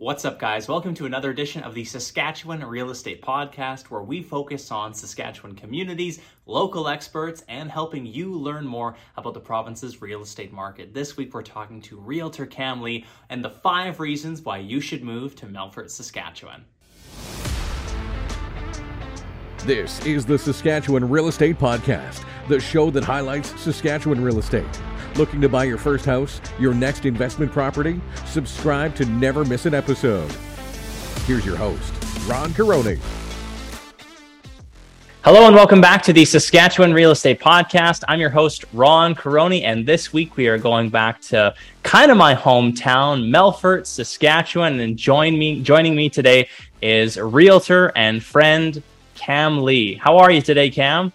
What's up, guys? Welcome to another edition of the Saskatchewan Real Estate Podcast, where we focus on Saskatchewan communities, local experts, and helping you learn more about the province's real estate market. This week, we're talking to Realtor Cam Lee and the five reasons why you should move to Melfort, Saskatchewan. This is the Saskatchewan Real Estate Podcast, the show that highlights Saskatchewan real estate. Looking to buy your first house, your next investment property? Subscribe to never miss an episode. Here's your host, Ron Caroni. Hello and welcome back to the Saskatchewan Real Estate Podcast. I'm your host, Ron Caroni, and this week we are going back to kind of my hometown, Melfort, Saskatchewan. And join me, joining me today is realtor and friend Cam Lee. How are you today, Cam?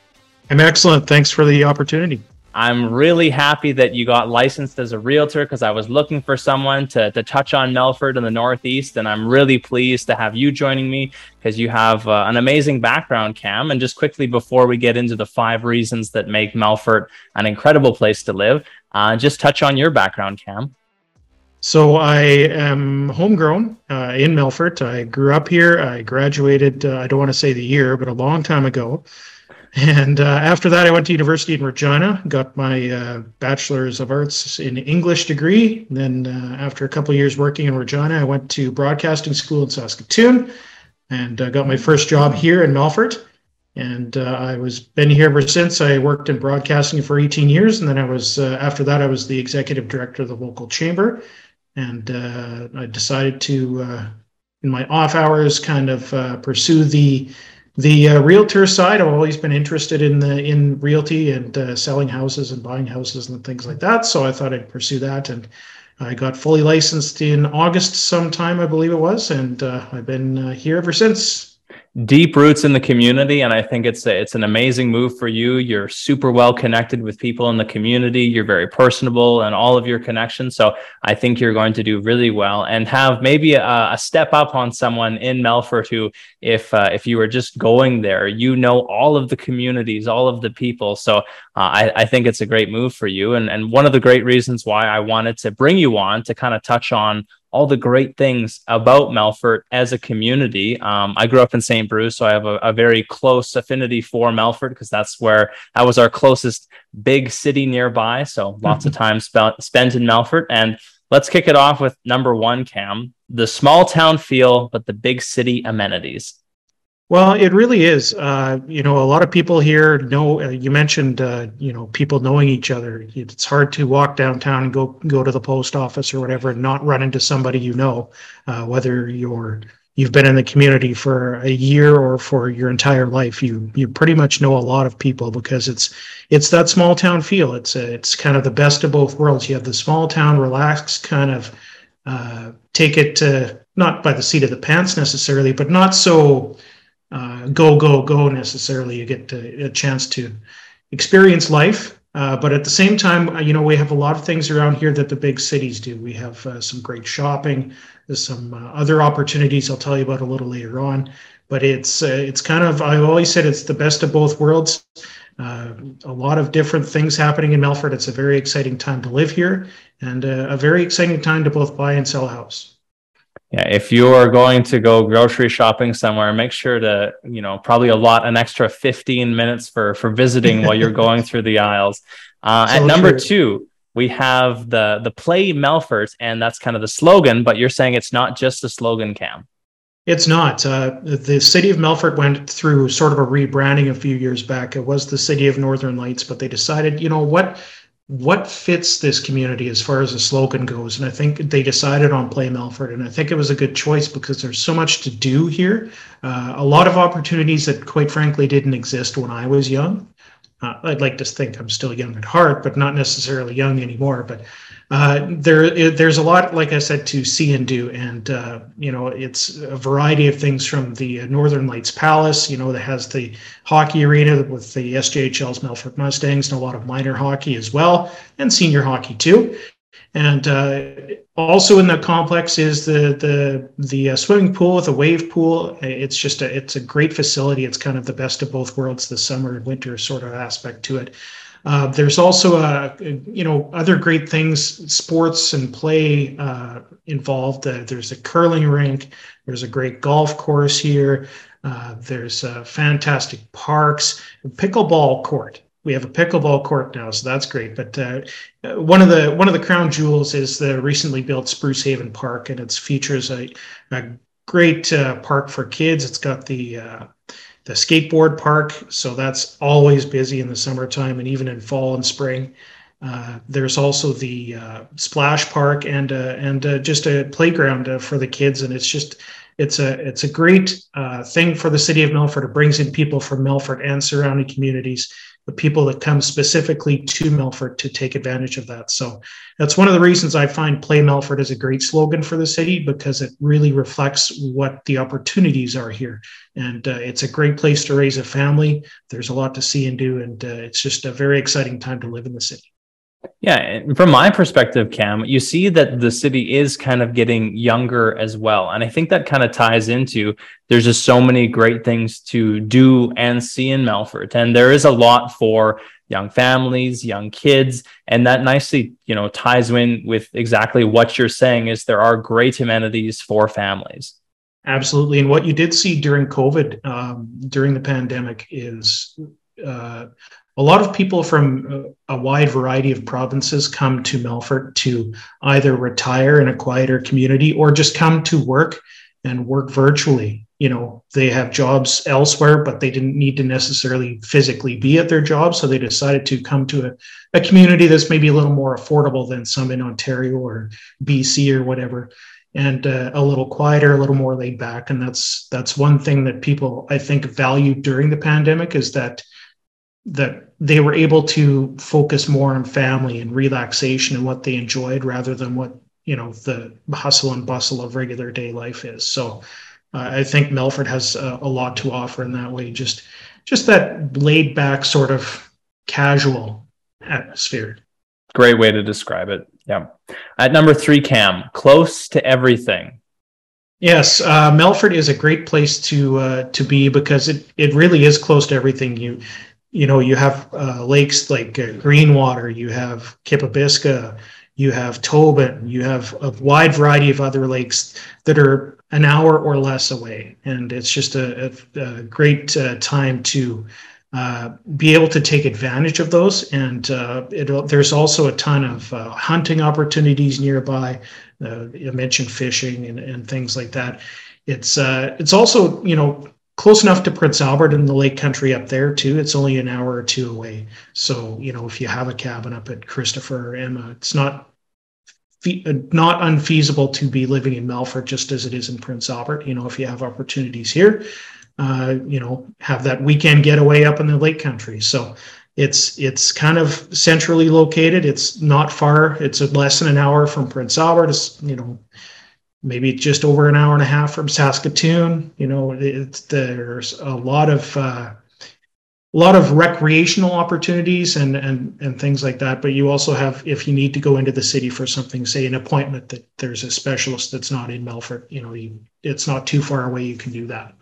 I'm excellent. Thanks for the opportunity. I'm really happy that you got licensed as a realtor because I was looking for someone to, to touch on Melfort in the Northeast. And I'm really pleased to have you joining me because you have uh, an amazing background, Cam. And just quickly before we get into the five reasons that make Melfort an incredible place to live, uh, just touch on your background, Cam. So I am homegrown uh, in Melfort. I grew up here. I graduated, uh, I don't want to say the year, but a long time ago. And uh, after that, I went to university in Regina, got my uh, bachelor's of arts in English degree. then, uh, after a couple years working in Regina, I went to broadcasting school in Saskatoon, and uh, got my first job here in Melfort. And uh, I was been here ever since. I worked in broadcasting for 18 years, and then I was uh, after that I was the executive director of the local chamber, and I decided to, in my off hours, kind of pursue the the uh, realtor side, I've always been interested in the in realty and uh, selling houses and buying houses and things like that. So I thought I'd pursue that, and I got fully licensed in August sometime, I believe it was, and uh, I've been uh, here ever since deep roots in the community and i think it's a, it's an amazing move for you. You're super well connected with people in the community. You're very personable and all of your connections so i think you're going to do really well and have maybe a, a step up on someone in melfort who if uh, if you were just going there you know all of the communities all of the people. So uh, I, I think it's a great move for you and and one of the great reasons why i wanted to bring you on to kind of touch on all the great things about Melfort as a community. Um, I grew up in St. Brieux, so I have a, a very close affinity for Melfort because that's where that was our closest big city nearby. So lots mm-hmm. of time spent spent in Melfort. And let's kick it off with number one, Cam, the small town feel, but the big city amenities. Well, it really is. Uh, you know, a lot of people here know. Uh, you mentioned, uh, you know, people knowing each other. It's hard to walk downtown and go go to the post office or whatever and not run into somebody you know, uh, whether you're you've been in the community for a year or for your entire life. You you pretty much know a lot of people because it's it's that small town feel. It's a, it's kind of the best of both worlds. You have the small town, relaxed kind of uh, take it not by the seat of the pants necessarily, but not so uh, go go go necessarily. You get to, a chance to experience life, uh, but at the same time, uh, you know, we have a lot of things around here that the big cities do. We have uh, some great shopping. There's some uh, other opportunities I'll tell you about a little later on. But it's uh, it's kind of I always said it's the best of both worlds. a lot of different things happening in Melfort. It's a very exciting time to live here, and a very exciting time to both buy and sell a house yeah, if you are going to go grocery shopping somewhere, make sure to, you know, probably allot an extra 15 minutes for for visiting while you're going through the aisles. Uh, so at number true. two, we have the the play Melfort, and that's kind of the slogan. But you're saying it's not just a slogan, Cam. It's not. Uh, the city of Melfort went through sort of a rebranding a few years back. It was the city of Northern Lights, but they decided, you know what, what fits this community as far as the slogan goes. And I think they decided on Play Melfort. And I think it was a good choice because there's so much to do here. Uh, a lot of opportunities that, quite frankly, didn't exist when I was young. Uh, I'd like to think I'm still young at heart, but not necessarily young anymore. But uh, there there's a lot, like I said, to see and do, and uh, you know it's a variety of things from the Northern Lights Palace, you know, that has the hockey arena with the SJHL's Melfort Mustangs and a lot of minor hockey as well, and senior hockey too. And uh, also in the complex is the the the uh, swimming pool with a wave pool. It's just a it's a great facility. It's kind of the best of both worlds, the summer and winter sort of aspect to it. Uh, there's also a, you know other great things, sports and play uh, involved. Uh, there's a curling rink. There's a great golf course here. Uh, there's uh, fantastic parks, pickleball court. We have a pickleball court now, so that's great. But uh, one of the one of the crown jewels is the recently built Spruce Haven Park, and it features a, a great park for kids. It's got the the skateboard park. So that's always busy in the summertime and even in fall and spring. Uh, there's also the uh, splash park and uh, and uh, just a playground uh, for the kids, and it's just it's a it's a great uh, thing for the city of Melfort. It brings in people from Melfort and surrounding communities the people that come specifically to Melfort to take advantage of that. So that's one of the reasons I find Play Melfort is a great slogan for the city because it really reflects what the opportunities are here. And uh, it's a great place to raise a family. There's a lot to see and do, and uh, it's just a very exciting time to live in the city. Yeah, from my perspective, Cam, you see that the city is kind of getting younger as well. And I think that kind of ties into there's just so many great things to do and see in Melfort. And there is a lot for young families, young kids. And that nicely, you know, ties in with exactly what you're saying is there are great amenities for families. Absolutely. And what you did see during COVID, um, during the pandemic, is uh, a lot of people from a wide variety of provinces come to Melfort to either retire in a quieter community or just come to work and work virtually. You know, they have jobs elsewhere, but they didn't need to necessarily physically be at their job. So they decided to come to a, a community that's maybe a little more affordable than some in Ontario or BC or whatever and uh, a little quieter, a little more laid back. And that's that's one thing that people I think valued during the pandemic is that that they were able to focus more on family and relaxation and what they enjoyed rather than what you know the hustle and bustle of regular day life is. So uh, i think melfort has a, a, lot to offer in that way. Just just that laid back sort of casual atmosphere. Great way to describe it. Yeah. At number three cam close to everything. Yes, uh, Melfort is a great place to uh, to be because it, it really is close to everything. You you know, you have uh, lakes like uh, Greenwater, you have Kipabiskau, you have Tobin, you have a wide variety of other lakes that are an hour or less away. And it's just a, a, a great uh, time to uh, be able to take advantage of those. And uh, there's also a ton of uh, hunting opportunities nearby. You mentioned fishing and, and things like that. It's it's also you know close enough to Prince Albert and the lake country up there too. It's only an hour or two away. So, you know, if you have a cabin up at Christopher or Emma, it's not not unfeasible to be living in Melfort just as it is in Prince Albert. You know, if you have opportunities here, uh, you know, have that weekend getaway up in the lake country. So it's it's kind of centrally located. It's not far. It's less than an hour from Prince Albert. It's you know maybe just over an hour and a half from Saskatoon. You know, it's, there's a lot of uh, a lot of recreational opportunities and and and things like that. But you also have, if you need to go into the city for something, say an appointment that there's a specialist that's not in Melfort. You know, you, it's not too far away. You can do that.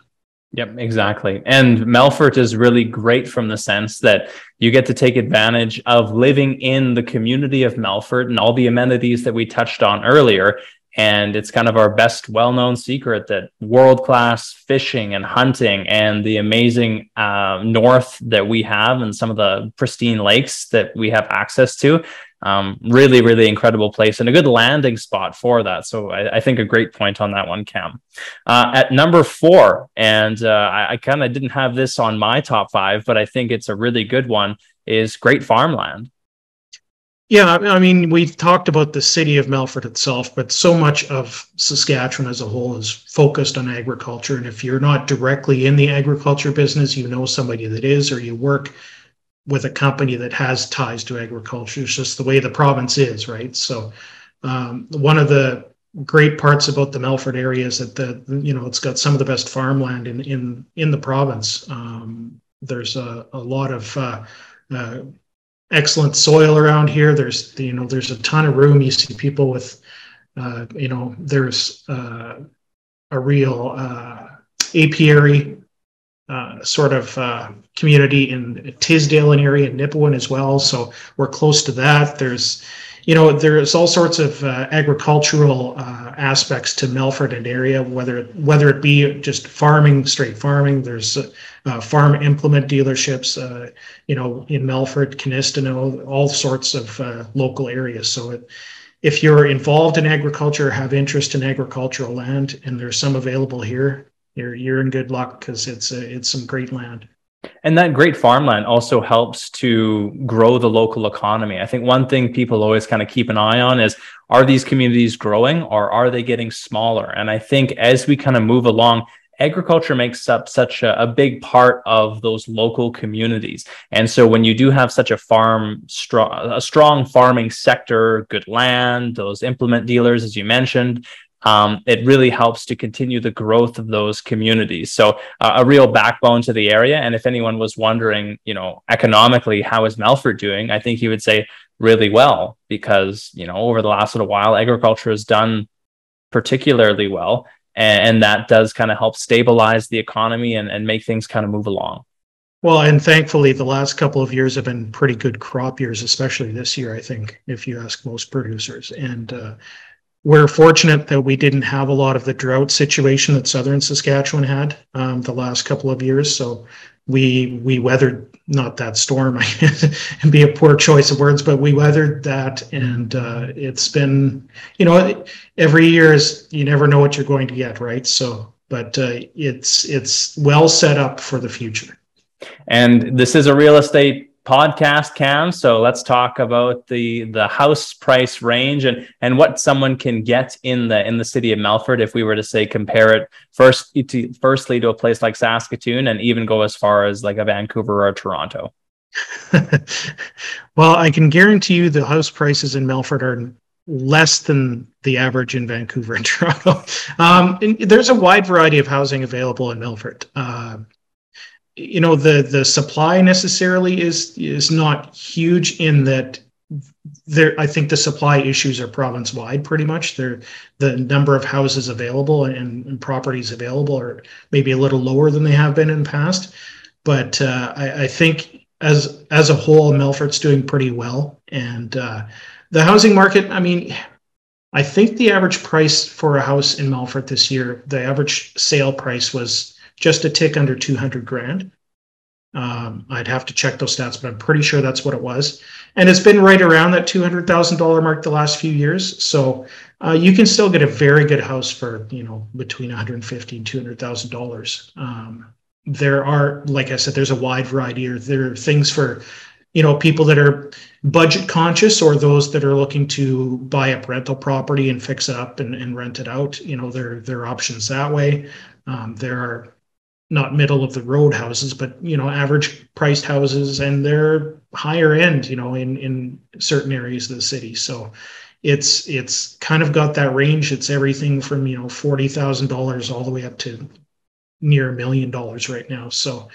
Yep, exactly. And Melfort is really great from the sense that you get to take advantage of living in the community of Melfort and all the amenities that we touched on earlier and it's kind of our best well-known secret that world-class fishing and hunting and the amazing uh, north that we have and some of the pristine lakes that we have access to um, really really incredible place and a good landing spot for that. So i, I think a great point on that one cam. Uh, at number four and uh, i, I kind of didn't have this on my top five but i think it's a really good one is great farmland yeah, I mean, we've talked about the city of Melfort itself, but so much of Saskatchewan as a whole is focused on agriculture. And if you're not directly in the agriculture business, you know somebody that is, or you work with a company that has ties to agriculture. It's just the way the province is, right? So, um, one of the great parts about the Melfort area is that the you know it's got some of the best farmland in in in the province. Um, there's a, a lot of uh, uh, excellent soil around here. There's you know there's a ton of room. You see people with uh, you know there's uh, a real uh, apiary uh, sort of uh, community in Tisdale and area, Nipawin as well. So we're close to that. There's, you know, there's all sorts of uh, agricultural uh, aspects to Melfort and area, whether whether it be just farming, straight farming. There's uh, farm implement dealerships, uh, you know, in Melfort, Kinistino, all sorts of local areas. So it, if you're involved in agriculture, have interest in agricultural land, and there's some available here, you're you're in good luck because it's a, it's some great land. And that great farmland also helps to grow the local economy. I think one thing people always kind of keep an eye on is are these communities growing or are they getting smaller? And I think as we kind of move along, agriculture makes up such a, a, big part of those local communities. And so when you do have such a farm, strong, a strong farming sector, good land, those implement dealers, as you mentioned, um, it really helps to continue the growth of those communities. So uh, a real backbone to the area. And if anyone was wondering, you know, economically, how is Melfort doing? I think he would say really well because, you know, over the last little while, agriculture has done particularly well. And, and that does kind of help stabilize the economy and, and make things kind of move along. Well, and thankfully, the last couple of years have been pretty good crop years, especially this year, I think, if you ask most producers. And uh, we're fortunate that we didn't have a lot of the drought situation that southern Saskatchewan had um, the last couple of years. So we we weathered not that storm and be a poor choice of words, but we weathered that, and uh, it's been you know every year is you never know what you're going to get, right? So, but uh, it's it's well set up for the future. And this is a real estate podcast cam so let's talk about the the house price range and and what someone can get in the in the city of melfort if we were to say compare it first to firstly to a place like saskatoon and even go as far as like a vancouver or toronto. Well i can guarantee you the house prices in melfort are less than the average in vancouver and toronto. Um, and there's a wide variety of housing available in melfort uh, you know the the supply necessarily is is not huge in that there i think the supply issues are province wide pretty much. There the number of houses available and, and, properties available are maybe a little lower than they have been in the past. But uh, I, I, think as as a whole melfort's doing pretty well. And uh, the housing market i mean i think the average price for a house in melfort this year the average sale price was just a tick under 200 grand. Um, I'd have to check those stats, but I'm pretty sure that's what it was. And it's been right around that $200,000 mark the last few years. So uh, you can still get a very good house for, you know, between 150 and $200,000. Um, there are, like I said, there's a wide variety. There are things for, you know, people that are budget conscious or those that are looking to buy a rental property and fix it up and, and rent it out. You know, there, there are options that way. Um, there are not middle of the road houses, but you know, average priced houses, and they're higher end, you know, in in certain areas of the city. So it's it's kind of got that range. It's everything from you know forty thousand dollars all the way up to near a million dollars right now. So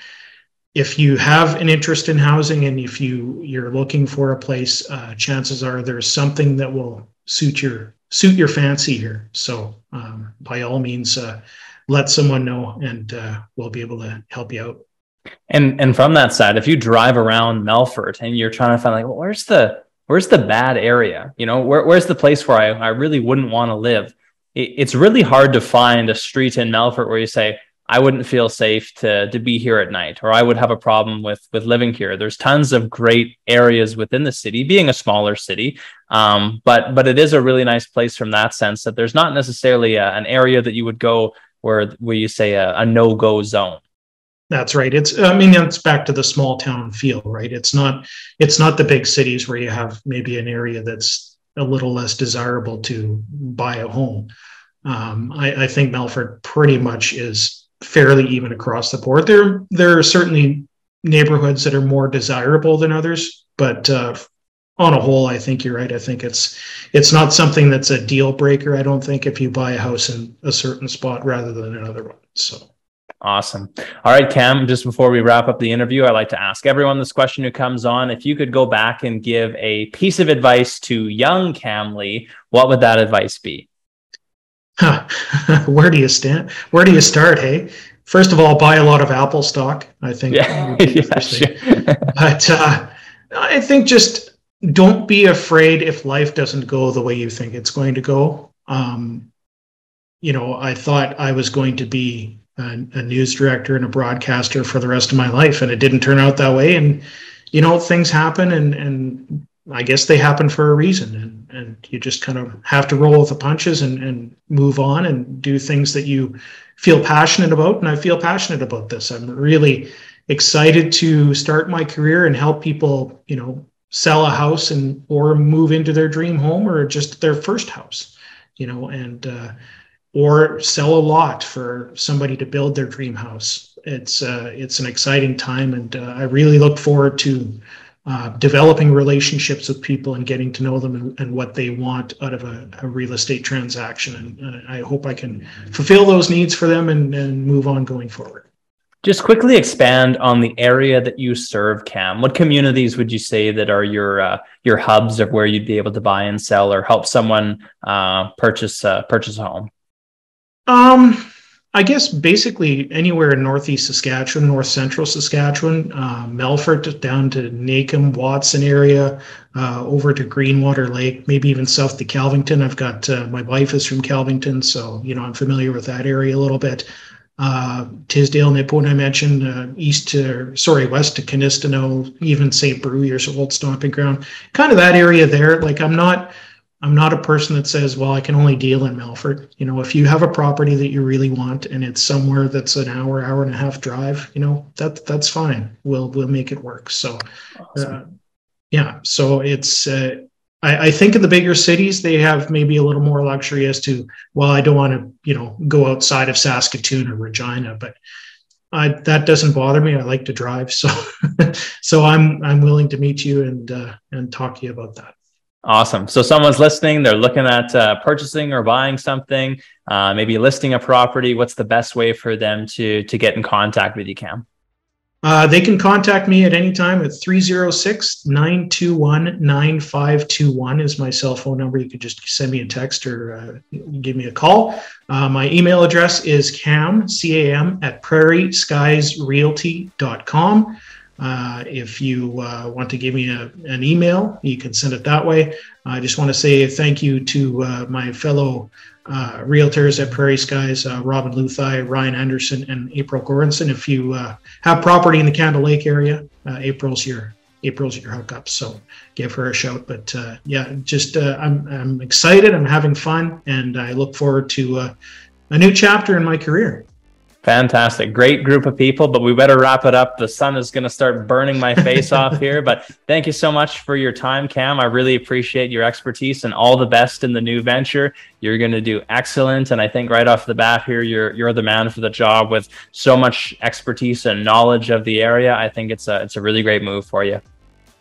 if you have an interest in housing and if you you're looking for a place, uh, chances are there's something that will suit your suit your fancy here. So um, by all means. Uh, let someone know and uh, we'll be able to help you out. And and from that side, if you drive around Melfort and you're trying to find like, well, where's the where's the bad area? You know, where, where's the place where I, I really wouldn't want to live? It, it's really hard to find a street in Melfort where you say, I wouldn't feel safe to to be here at night, or I would have a problem with with living here. There's tons of great areas within the city, being a smaller city, um, but but it is a really nice place from that sense that there's not necessarily a, an area that you would go where where you say a, a no go zone. That's right. It's I mean it's back to the small town feel, right? It's not it's not the big cities where you have maybe an area that's a little less desirable to buy a home. Um, I, I think Melfort pretty much is fairly even across the board. There there are certainly neighborhoods that are more desirable than others, but uh, on a whole, I think you're right. I think it's it's not something that's a deal breaker. I don't think if you buy a house in a certain spot rather than another one. So awesome. All right, Cam. Just before we wrap up the interview, I like to ask everyone this question who comes on: If you could go back and give a piece of advice to young Cam Lee, what would that advice be? Huh. Where do you stand? Where do you start? Hey, first of all, buy a lot of Apple stock. I think. Yeah. yeah sure. but uh, I think just don't be afraid if life doesn't go the way you think it's going to go. Um, you know, I thought I was going to be a, a, news director and a broadcaster for the rest of my life, and it didn't turn out that way. And you know, things happen, and and I guess they happen for a reason, and and you just kind of have to roll with the punches and and move on and do things that you feel passionate about. And I feel passionate about this. I'm really excited to start my career and help people, you know, sell a house and or move into their dream home or just their first house, you know, and uh, or sell a lot for somebody to build their dream house. It's uh, it's an exciting time, and uh, I really look forward to uh, developing relationships with people and getting to know them and, and what they want out of a, a real estate transaction. And uh, I hope I can fulfill those needs for them and, and move on going forward. Just quickly expand on the area that you serve, Cam. What communities would you say that are your uh, your hubs of where you'd be able to buy and sell or help someone uh, purchase uh, purchase a home? Um, I guess basically anywhere in northeast Saskatchewan, north central Saskatchewan, uh, Melfort down to Naicam, Watson area, uh, over to Greenwater Lake, maybe even south to Kelvington. I've got uh, my wife is from Kelvington, so you know I'm familiar with that area a little bit. Uh, Tisdale, Nipawin, I mentioned, uh, east to sorry, west to Kinistino, even St. Brieux, old stomping ground, kind of that area there. Like I'm not I'm not a person that says, well, I can only deal in Melfort. You know, if you have a property that you really want and it's somewhere that's an hour, hour and a half drive, you know, that that's fine. We'll we'll make it work. So, awesome. uh, yeah. So it's uh, I, I, think in the bigger cities they have maybe a little more luxury as to well, I don't want to you know go outside of Saskatoon or Regina, but I, that doesn't bother me. I like to drive, so so I'm I'm willing to meet you and uh, and talk to you about that. Awesome. So someone's listening, they're looking at uh, purchasing or buying something, uh, maybe listing a property. What's the best way for them to to get in contact with you, Cam? Uh, they can contact me at any time at 306-921-9521 is my cell phone number. You could just send me a text or uh, give me a call. Uh, my email address is cam, C-A-M, at prairieskiesrealty.com. Uh, if you uh, want to give me a, an email, you can send it that way. I just want to say thank you to uh, my fellow uh, realtors at Prairie Skies, uh, Robin Luthai, Ryan Anderson, and April Goranson. If you have property in the Candle Lake area, April's your April's your hookup. So give her a shout. But yeah, just I'm I'm excited. I'm having fun, and I look forward to a new chapter in my career. Fantastic. Great group of people, but we better wrap it up. The sun is going to start burning my face off here. But thank you so much for your time, Cam. I really appreciate your expertise and all the best in the new venture. You're going to do excellent. And I think right off the bat here, you're, you're the man for the job with so much expertise and knowledge of the area. I think it's a, it's a really great move for you.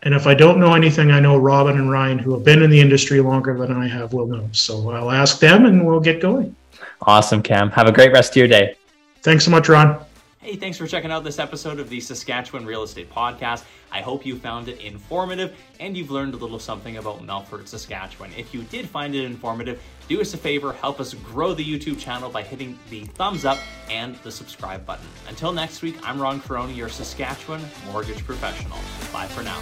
And if I don't know anything, I know Robin and Ryan, who have been in the industry longer than I have, will know. So I'll ask them and we'll get going. Awesome, Cam. Have a great rest of your day. Thanks so much, Ron. Hey, thanks for checking out this episode of the Saskatchewan Real Estate Podcast. I hope you found it informative and you've learned a little something about Melfort, Saskatchewan. If you did find it informative, do us a favor, help us grow the YouTube channel by hitting the thumbs up and the subscribe button. Until next week, I'm Ron Caroni, your Saskatchewan mortgage professional. Bye for now.